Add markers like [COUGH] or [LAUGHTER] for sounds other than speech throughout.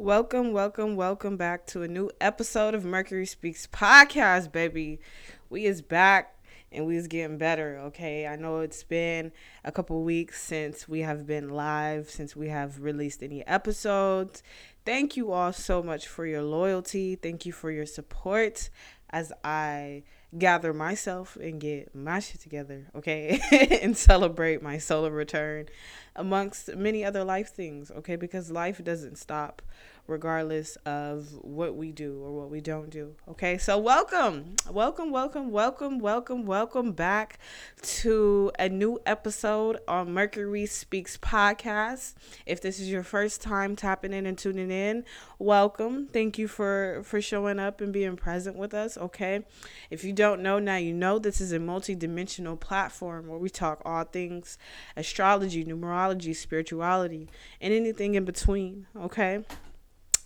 Welcome, welcome, welcome back to a new episode of Mercury Speaks podcast, baby. We is back and we is getting better, okay? I know it's been a couple weeks since we have been live, since we have released any episodes. Thank you all so much for your loyalty. Thank you for your support as I gather myself and get my shit together, okay? [LAUGHS] and celebrate my solo return amongst many other life things, okay? Because life doesn't stop regardless of what we do or what we don't do. Okay, so welcome, welcome, welcome, welcome, welcome, welcome back to a new episode on Mercury Speaks podcast. If this is your first time tapping in and tuning in, welcome. Thank you for for showing up and being present with us. Okay, if you don't know now, you know this is a multi-dimensional platform where we talk all things astrology, numerology, spirituality, and anything in between. Okay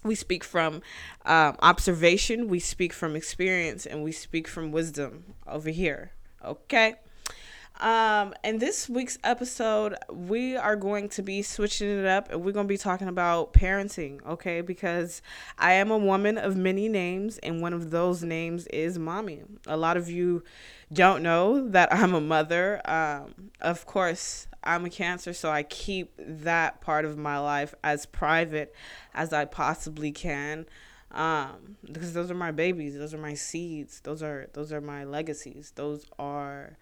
we speak from um, observation, we speak from experience, and we speak from wisdom over here. Okay. Um, in this week's episode, we are going to be switching it up and we're going to be talking about parenting, okay? Because I am a woman of many names, and one of those names is mommy. A lot of you don't know that I'm a mother. Um, of course, I'm a cancer, so I keep that part of my life as private as I possibly can. Um, because those are my babies, those are my seeds, those are those are my legacies, those are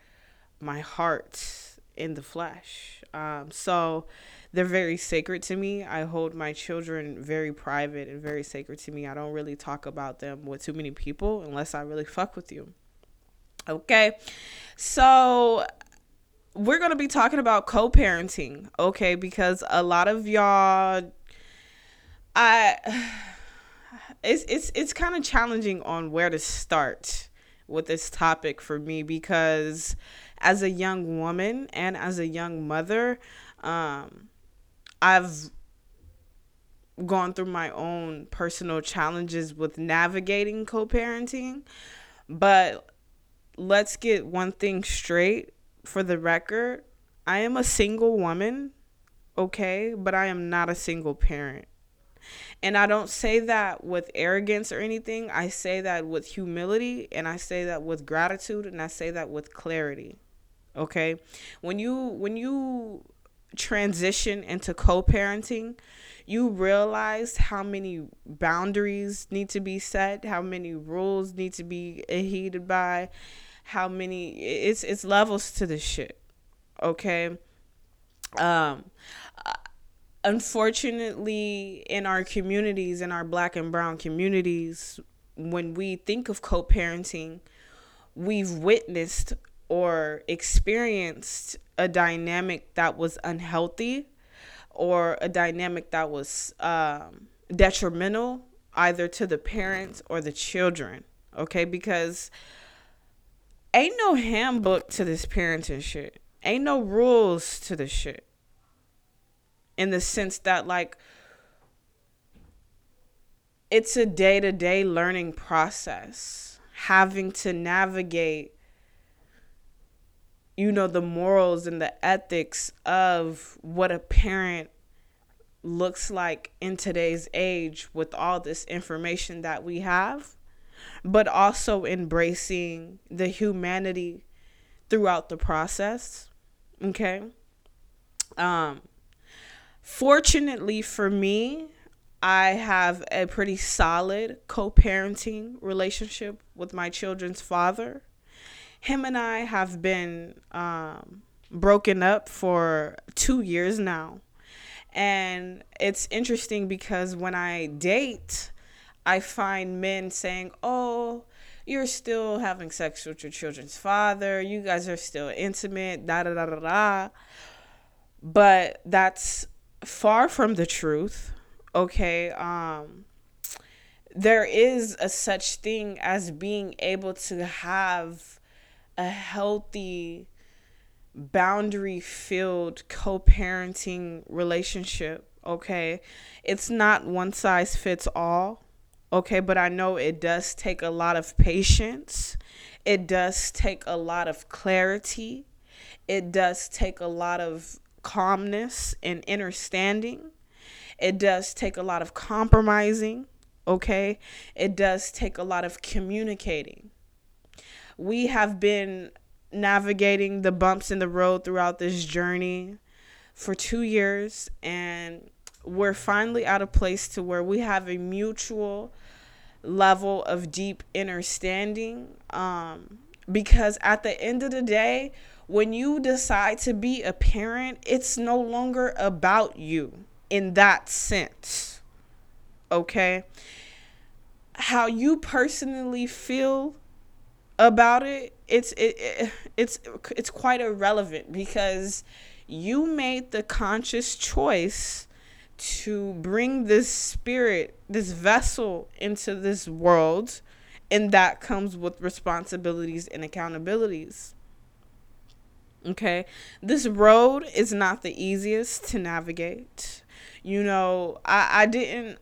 my heart in the flesh. Um, so they're very sacred to me. I hold my children very private and very sacred to me. I don't really talk about them with too many people unless I really fuck with you. Okay. So we're going to be talking about co-parenting, okay? Because a lot of y'all I [SIGHS] it's it's it's kind of challenging on where to start with this topic for me because as a young woman and as a young mother, um I've gone through my own personal challenges with navigating co-parenting, but let's get one thing straight for the record, I am a single woman, okay, but I am not a single parent. And I don't say that with arrogance or anything. I say that with humility and I say that with gratitude and I say that with clarity. Okay? When you when you transition into co-parenting, you realize how many boundaries need to be set, how many rules need to be adhered by, how many it's it's levels to this shit. Okay? Um unfortunately in our communities in our black and brown communities when we think of co-parenting we've witnessed or experienced a dynamic that was unhealthy or a dynamic that was um, detrimental either to the parents or the children okay because ain't no handbook to this parenting shit. Ain't no rules to this shit. In the sense that like it's a day-to-day learning process. Having to navigate you know the morals and the ethics of what a parent looks like in today's age with all this information that we have but also embracing the humanity throughout the process. Okay. Um, fortunately for me, I have a pretty solid co parenting relationship with my children's father. Him and I have been um, broken up for two years now. And it's interesting because when I date, I find men saying, "Oh, you're still having sex with your children's father. You guys are still intimate." Da da da da da. But that's far from the truth. Okay. Um there is a such thing as being able to have a healthy boundary filled co-parenting relationship okay it's not one size fits all Okay, but I know it does take a lot of patience. It does take a lot of clarity. It does take a lot of calmness and understanding. It does take a lot of compromising, okay? It does take a lot of communicating. We have been navigating the bumps in the road throughout this journey for 2 years and we're finally at a place to where we have a mutual level of deep understanding um, because at the end of the day when you decide to be a parent it's no longer about you in that sense okay? How you personally feel about it it's it, it it's it's quite irrelevant because you made the conscious choice to bring this spirit, this vessel into this world, and that comes with responsibilities and accountabilities. Okay, this road is not the easiest to navigate. You know, I, I didn't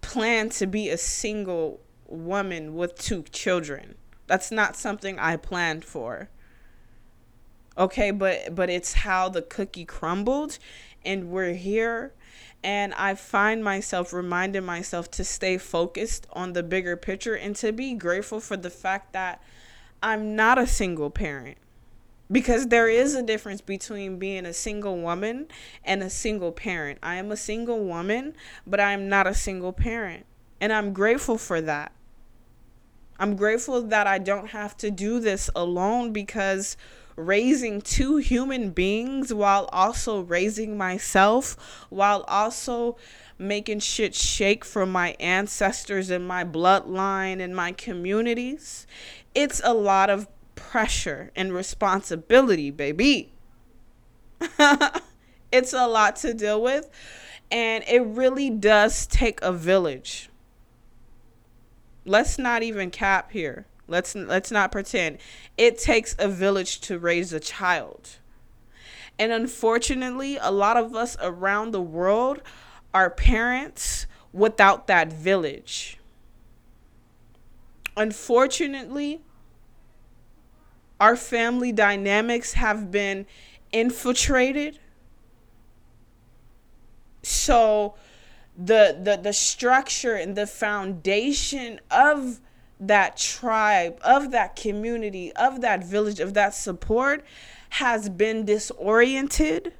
plan to be a single woman with two children. That's not something I planned for. Okay, but but it's how the cookie crumbled and we're here and I find myself reminding myself to stay focused on the bigger picture and to be grateful for the fact that I'm not a single parent. Because there is a difference between being a single woman and a single parent. I am a single woman, but I am not a single parent. And I'm grateful for that. I'm grateful that I don't have to do this alone because raising two human beings while also raising myself, while also making shit shake for my ancestors and my bloodline and my communities. It's a lot of pressure and responsibility, baby. [LAUGHS] it's a lot to deal with, and it really does take a village. Let's not even cap here. Let's let's not pretend. It takes a village to raise a child. And unfortunately, a lot of us around the world are parents without that village. Unfortunately, our family dynamics have been infiltrated. So the the the structure and the foundation of that tribe, of that community, of that village, of that support has been disoriented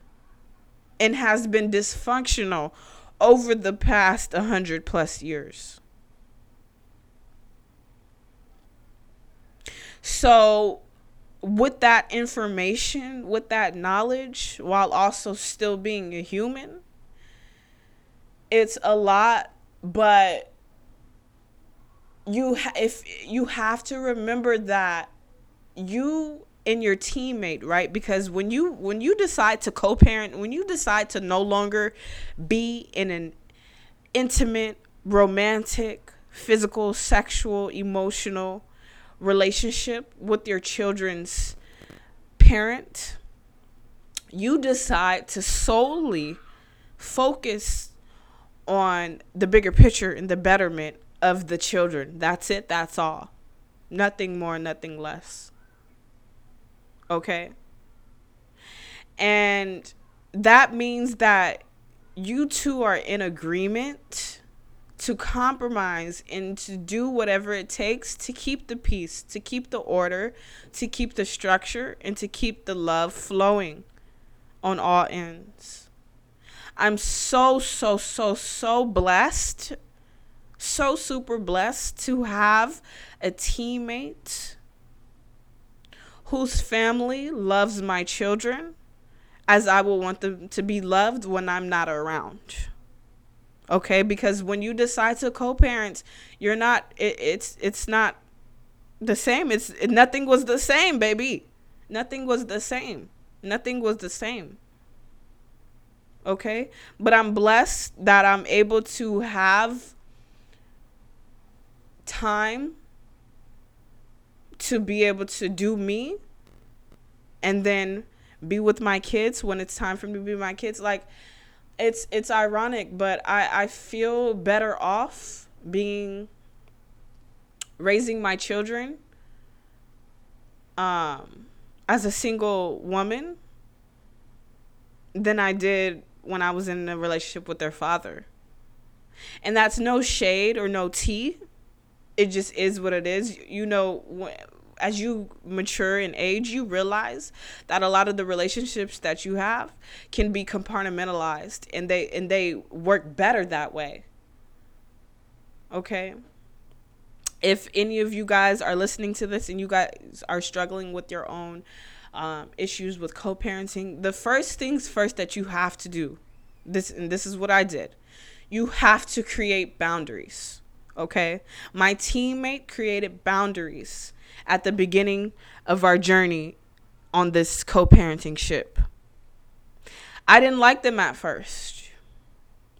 and has been dysfunctional over the past 100 plus years. So, with that information, with that knowledge, while also still being a human, it's a lot, but you ha- if you have to remember that you and your teammate right? Because when you when you decide to co-parent when you decide to no longer be in an intimate romantic physical sexual emotional relationship with your children's parent you decide to solely focus on the bigger picture and the betterment of the children. That's it. That's all. Nothing more, nothing less. Okay? And that means that you two are in agreement to compromise and to do whatever it takes to keep the peace, to keep the order, to keep the structure, and to keep the love flowing on all ends. I'm so, so, so, so blessed so super blessed to have a teammate whose family loves my children as I will want them to be loved when I'm not around. Okay? Because when you decide to co-parent, you're not it, it's it's not the same. It's it, nothing was the same, baby. Nothing was the same. Nothing was the same. Okay? But I'm blessed that I'm able to have time to be able to do me and then be with my kids when it's time for me to be my kids like it's it's ironic but i i feel better off being raising my children um as a single woman than i did when I was in a relationship with their father. And that's no shade or no tea. It just is what it is. You know, as you mature in age, you realize that a lot of the relationships that you have can be compartmentalized and they and they work better that way. Okay? If any of you guys are listening to this and you guys are struggling with your own um, issues with co-parenting, the first things first that you have to do, this and this is what I did. You have to create boundaries. Okay? My teammate created boundaries at the beginning of our journey on this co parenting ship. I didn't like them at first.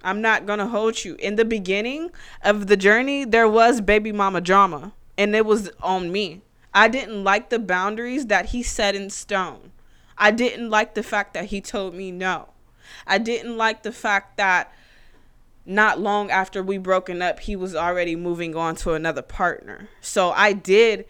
I'm not going to hold you. In the beginning of the journey, there was baby mama drama, and it was on me. I didn't like the boundaries that he set in stone. I didn't like the fact that he told me no. I didn't like the fact that not long after we broken up, he was already moving on to another partner. So I did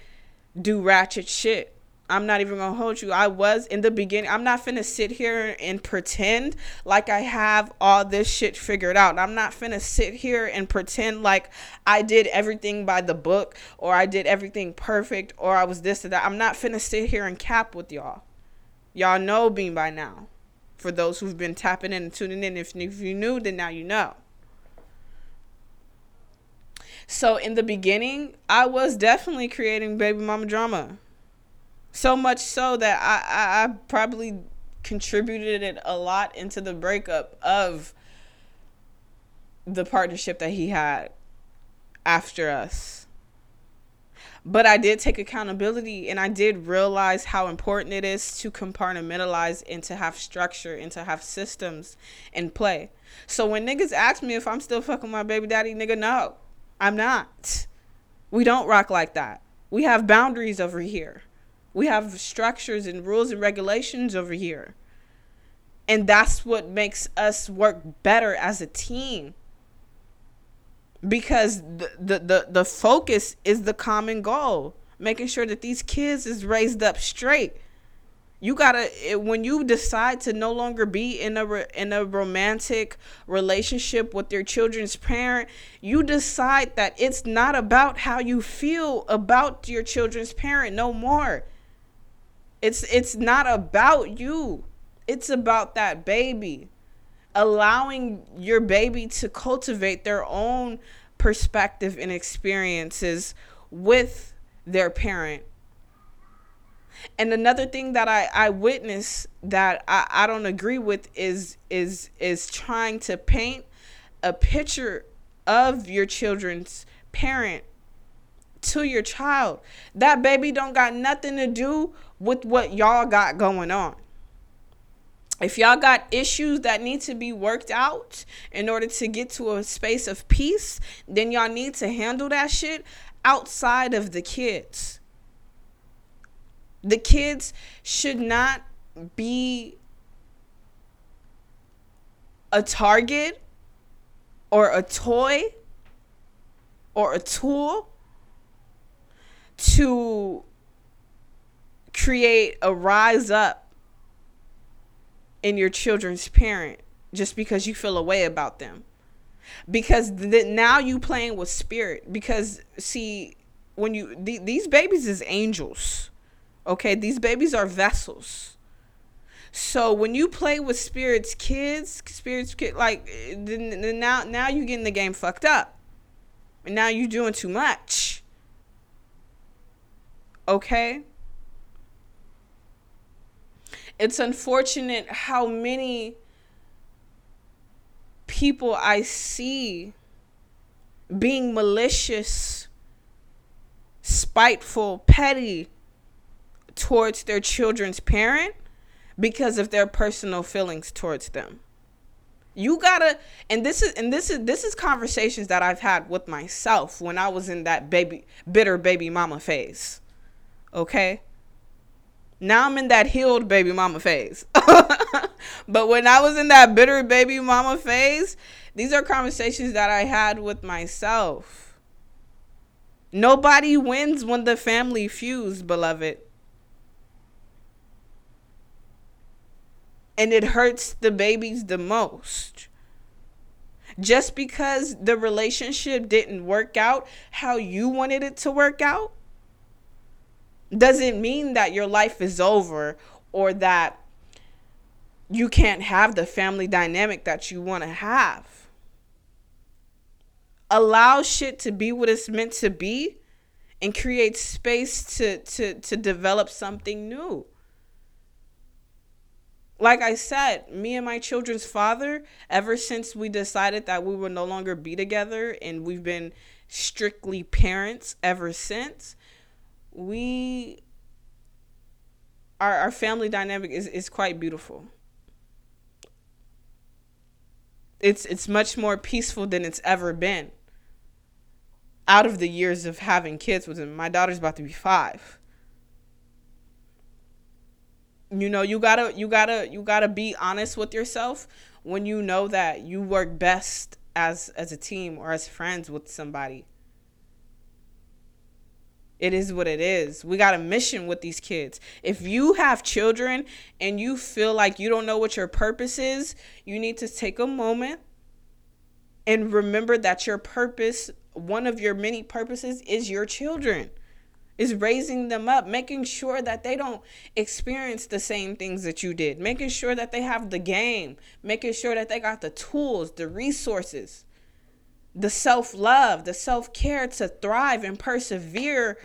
do ratchet shit. I'm not even gonna hold you. I was in the beginning. I'm not finna sit here and pretend like I have all this shit figured out. I'm not finna sit here and pretend like I did everything by the book or I did everything perfect or I was this or that. I'm not finna sit here and cap with y'all. Y'all know me by now. For those who've been tapping in and tuning in, if, if you knew, then now you know. So in the beginning, I was definitely creating baby mama drama. So much so that I, I, I probably contributed it a lot into the breakup of the partnership that he had after us. But I did take accountability and I did realize how important it is to compartmentalize and to have structure and to have systems in play. So when niggas ask me if I'm still fucking my baby daddy, nigga, no. I'm not. We don't rock like that. We have boundaries over here. We have structures and rules and regulations over here. And that's what makes us work better as a team. Because the, the, the, the focus is the common goal, making sure that these kids is raised up straight you gotta when you decide to no longer be in a in a romantic relationship with your children's parent you decide that it's not about how you feel about your children's parent no more. It's it's not about you. It's about that baby. Allowing your baby to cultivate their own perspective and experiences with their parent and another thing that I, I witness that I, I don't agree with is is is trying to paint a picture of your children's parent to your child. That baby don't got nothing to do with what y'all got going on. If y'all got issues that need to be worked out in order to get to a space of peace, then y'all need to handle that shit outside of the kids. The kids should not be a target or a toy or a tool to create a rise up in your children's parent just because you feel a way about them. Because th- now you playing with spirit because see when you th- these babies is angels Okay, these babies are vessels. So when you play with spirits kids, spirits kid like now now you getting the game fucked up. And now you're doing too much. Okay? It's unfortunate how many people I see being malicious, spiteful, petty, towards their children's parent because of their personal feelings towards them. You gotta, and this is, and this is, this is conversations that I've had with myself when I was in that baby, bitter baby mama phase. Okay. Now I'm in that healed baby mama phase. [LAUGHS] but when I was in that bitter baby mama phase, these are conversations that I had with myself. Nobody wins when the family fuse, beloved. And it hurts the babies the most. Just because the relationship didn't work out how you wanted it to work out doesn't mean that your life is over or that you can't have the family dynamic that you want to have. Allow shit to be what it's meant to be and create space to to to develop something new. Like I said, me and my children's father, ever since we decided that we would no longer be together and we've been strictly parents ever since, we our our family dynamic is, is quite beautiful. It's it's much more peaceful than it's ever been. Out of the years of having kids with him, my daughter's about to be five. You know, you gotta you gotta you gotta be honest with yourself when you know that you work best as as a team or as friends with somebody it is what it is. We got a mission with these kids. If you have children and you feel like you don't know what your purpose is, you need to take a moment and remember that your purpose, one of your many purposes, is your children. Is raising them up, making sure that they don't experience the same things that you did, making sure that they have the game, making sure that they got the tools, the resources the self love, the self care to thrive and persevere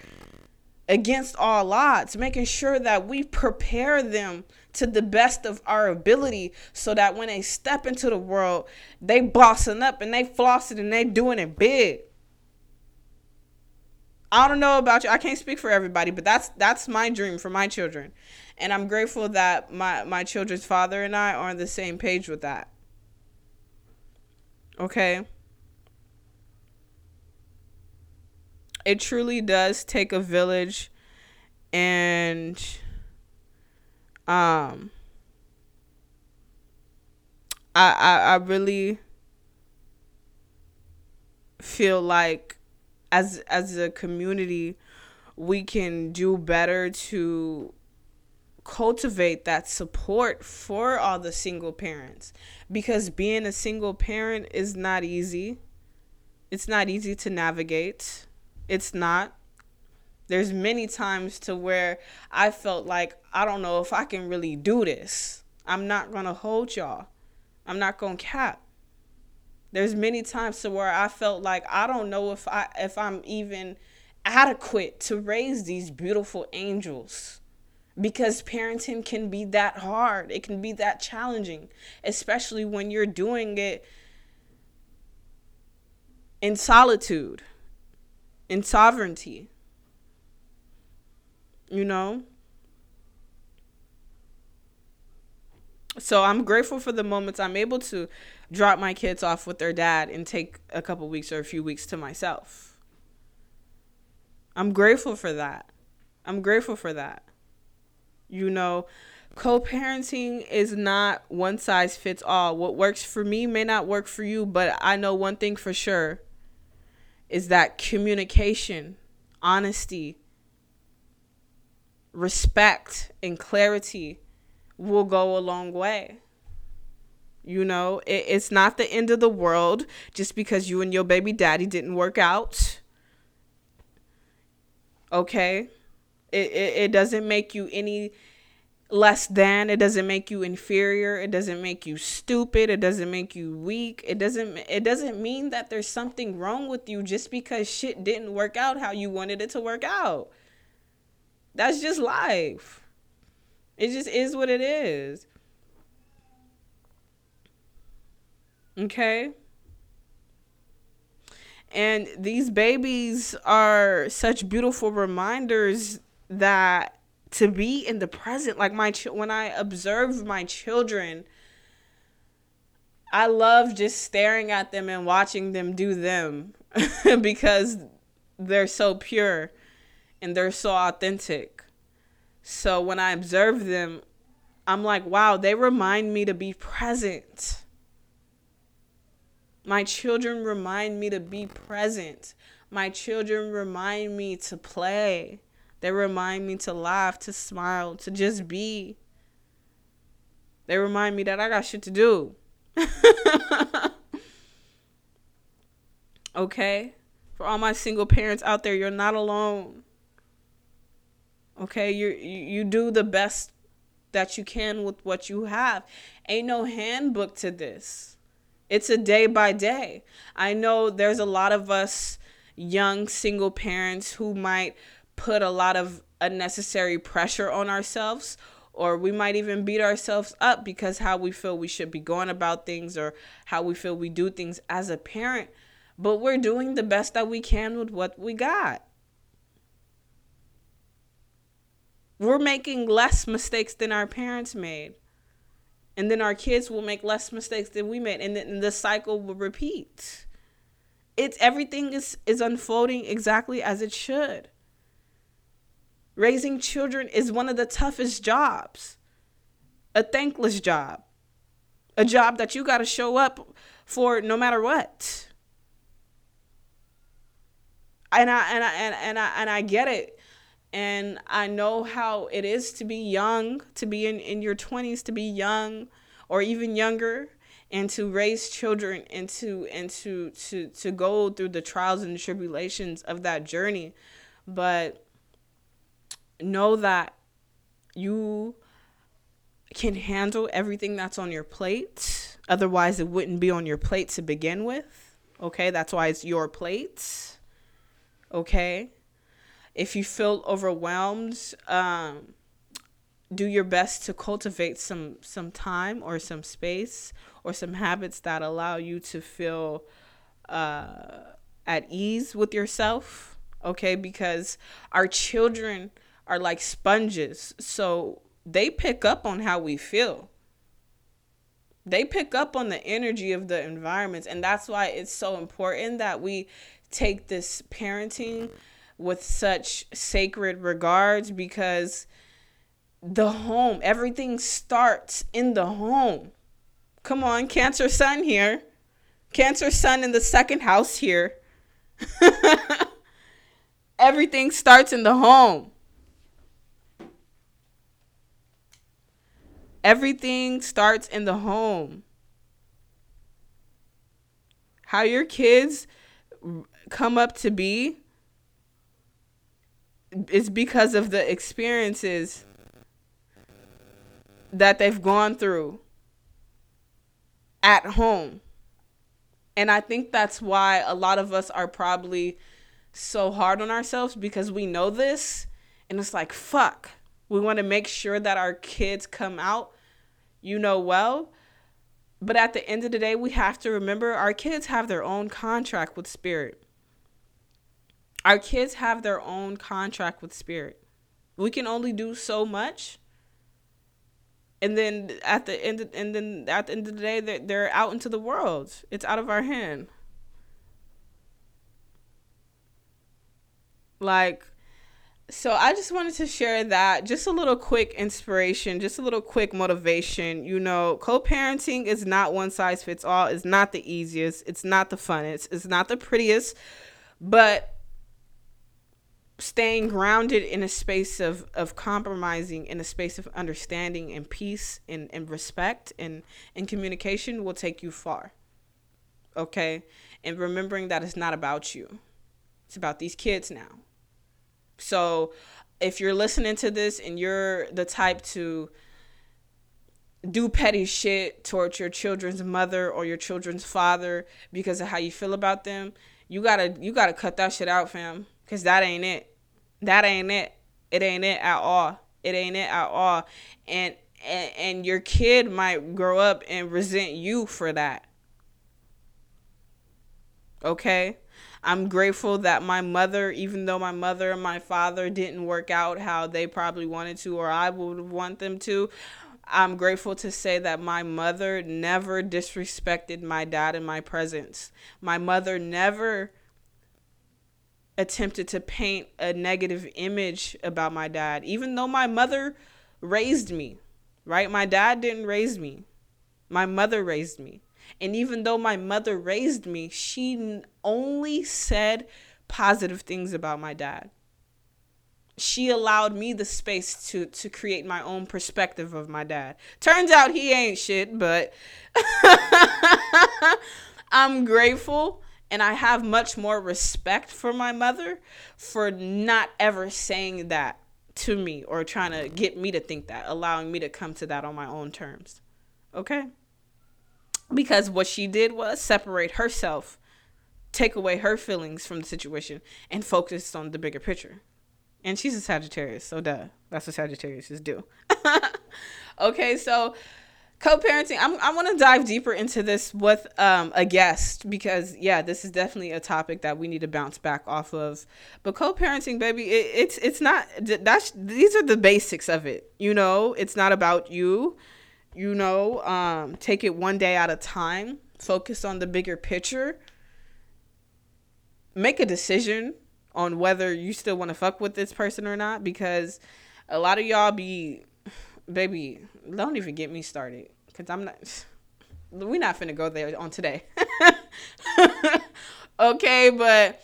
against all odds, making sure that we prepare them to the best of our ability so that when they step into the world, they bossing up and they flossing and they doing it big. I don't know about you. I can't speak for everybody, but that's that's my dream for my children. And I'm grateful that my my children's father and I are on the same page with that. Okay? it truly does take a village and um I, I I really feel like as as a community we can do better to cultivate that support for all the single parents because being a single parent is not easy. It's not easy to navigate. It's not. There's many times to where I felt like I don't know if I can really do this. I'm not going to hold y'all. I'm not going to cap. There's many times to where I felt like I don't know if I if I'm even adequate to raise these beautiful angels because parenting can be that hard. It can be that challenging, especially when you're doing it in solitude in sovereignty. You know? So I'm grateful for the moments I'm able to drop my kids off with their dad and take a couple weeks or a few weeks to myself. I'm grateful for that. I'm grateful for that. You know, co parenting is not one size fits all. What works for me may not work for you, but I know one thing for sure is that communication, honesty, respect, and clarity will go a long way. You know, it, it's not the end of the world just because you and your baby daddy didn't work out. Okay? It, it, it doesn't make you any less than. It doesn't make you inferior. It doesn't make you stupid. It doesn't make you weak. It doesn't it doesn't mean that there's something wrong with you just because shit didn't work out how you wanted it to work out. That's just life. It just is what it is okay? And these babies are such beautiful reminders that to be in the present like my ch- when i observe my children i love just staring at them and watching them do them [LAUGHS] because they're so pure and they're so authentic. So when i observe them i'm like wow they remind me to be present my children remind me to be present my children remind me to play they remind me to laugh, to smile, to just be. They remind me that I got shit to do. [LAUGHS] okay? For all my single parents out there, you're not alone. Okay? You you do the best that you can with what you have. Ain't no handbook to this. It's a day by day. I know there's a lot of us young single parents who might put a lot of unnecessary pressure on ourselves or we might even beat ourselves up because how we feel we should be going about things or how we feel we do things as a parent. But we're doing the best that we can with what we got. We're making less mistakes than our parents made and then our kids will make less mistakes than we made and then the cycle will repeat. It's everything is is unfolding exactly as it should. Raising children is one of the toughest jobs. A thankless job. A job that you got to show up for no matter what. And I and I and, and I and I get it and I know how it is to be young, to be in, in your 20s, to be young or even younger, and to raise children and to and to to to go through the trials and tribulations of that journey. But know that you can handle everything that's on your plate. Otherwise, it wouldn't be on your plate to begin with. Okay, that's why it's your plate. Okay if you feel overwhelmed, um, do your best to cultivate some some time or some space or some habits that allow you to feel uh, at ease with yourself. Okay, because our children are like sponges, so they pick up on how we feel. They pick up on the energy of the environments, and that's why it's so important that we take this parenting with such sacred regards because the home, everything starts in the home. Come on, Cancer Sun here. Cancer Sun in the second house here. [LAUGHS] everything starts in the home. Everything starts in the home. How your kids come up to be it's because of the experiences that they've gone through at home. And I think that's why a lot of us are probably so hard on ourselves because we know this and it's like, fuck. We want to make sure that our kids come out, you know, well. But at the end of the day, we have to remember our kids have their own contract with spirit our kids have their own contract with spirit. We can only do so much. And then at the end, of, and then at the end of the day, they're, they're out into the world. It's out of our hand. Like, so I just wanted to share that. Just a little quick inspiration, just a little quick motivation. You know, co-parenting is not one size fits all. It's not the easiest. It's not the funnest. It's not the prettiest. But staying grounded in a space of, of compromising in a space of understanding and peace and, and respect and, and communication will take you far okay? And remembering that it's not about you. It's about these kids now. So if you're listening to this and you're the type to do petty shit towards your children's mother or your children's father because of how you feel about them you gotta you gotta cut that shit out fam because that ain't it that ain't it. It ain't it at all. It ain't it at all. And and, and your kid might grow up and resent you for that. Okay? I'm grateful that my mother, even though my mother and my father didn't work out how they probably wanted to or I would want them to, I'm grateful to say that my mother never disrespected my dad in my presence. My mother never attempted to paint a negative image about my dad, even though my mother raised me, right? My dad didn't raise me, my mother raised me. And even though my mother raised me, she only said positive things about my dad. she allowed me the space to to create my own perspective of my dad. Turns out he ain't shit, but [LAUGHS] I'm grateful and I have much more respect for my mother for not ever saying that to me or trying to get me to think that, allowing me to come to that on my own terms. Okay? Because what she did was separate herself, take away her feelings from the situation, and focus on the bigger picture. And she's a Sagittarius, so duh. That's what Sagittarius do. [LAUGHS] okay, so co-parenting i'm i want to dive deeper into this with um, a guest because yeah this is definitely a topic that we need to bounce back off of. But co-parenting baby it, it's it's not that's these are the basics of it you know? It's not about you you know? Um, take it one day at a time focus on the bigger picture. Make a decision on whether you still want to fuck with this person or not because a lot of y'all be baby, don't even get me started because I'm not. We're not finna go there on today. [LAUGHS] okay, but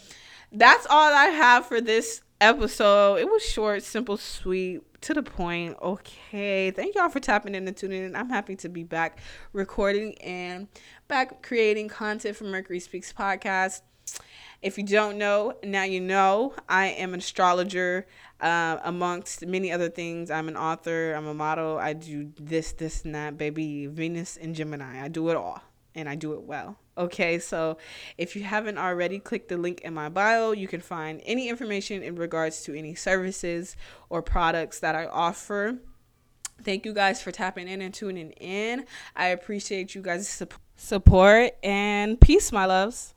that's all I have for this episode. It was short, simple, sweet, to the point. Okay. Thank y'all for tapping in and tuning in. I'm happy to be back recording and back creating content for Mercury Speaks podcast. If you don't know, now you know. I am an astrologer, uh, amongst many other things. I'm an author, I'm a model. I do this, this, and that, baby. Venus and Gemini. I do it all, and I do it well. Okay, so if you haven't already, click the link in my bio. You can find any information in regards to any services or products that I offer. Thank you guys for tapping in and tuning in. I appreciate you guys' support and peace, my loves.